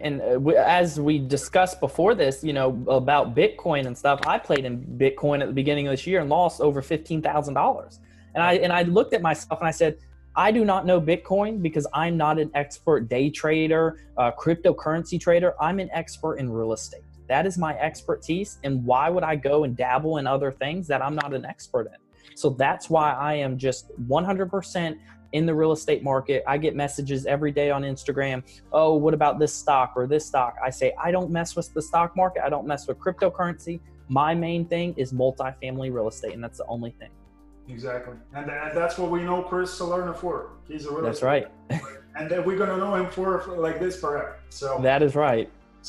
And uh, as we discussed before this, you know, about Bitcoin and stuff, I played in Bitcoin at the beginning of this year and lost over $15,000. And I, and I looked at myself and I said, I do not know Bitcoin because I'm not an expert day trader, uh, cryptocurrency trader. I'm an expert in real estate. That is my expertise. And why would I go and dabble in other things that I'm not an expert in? So that's why I am just 100% in the real estate market. I get messages every day on Instagram. Oh, what about this stock or this stock? I say, I don't mess with the stock market. I don't mess with cryptocurrency. My main thing is multifamily real estate, and that's the only thing. Exactly. And, that's what we know Chris Salerno for. He's a real That's right. and we're going to know him for, for like this forever. So that is right.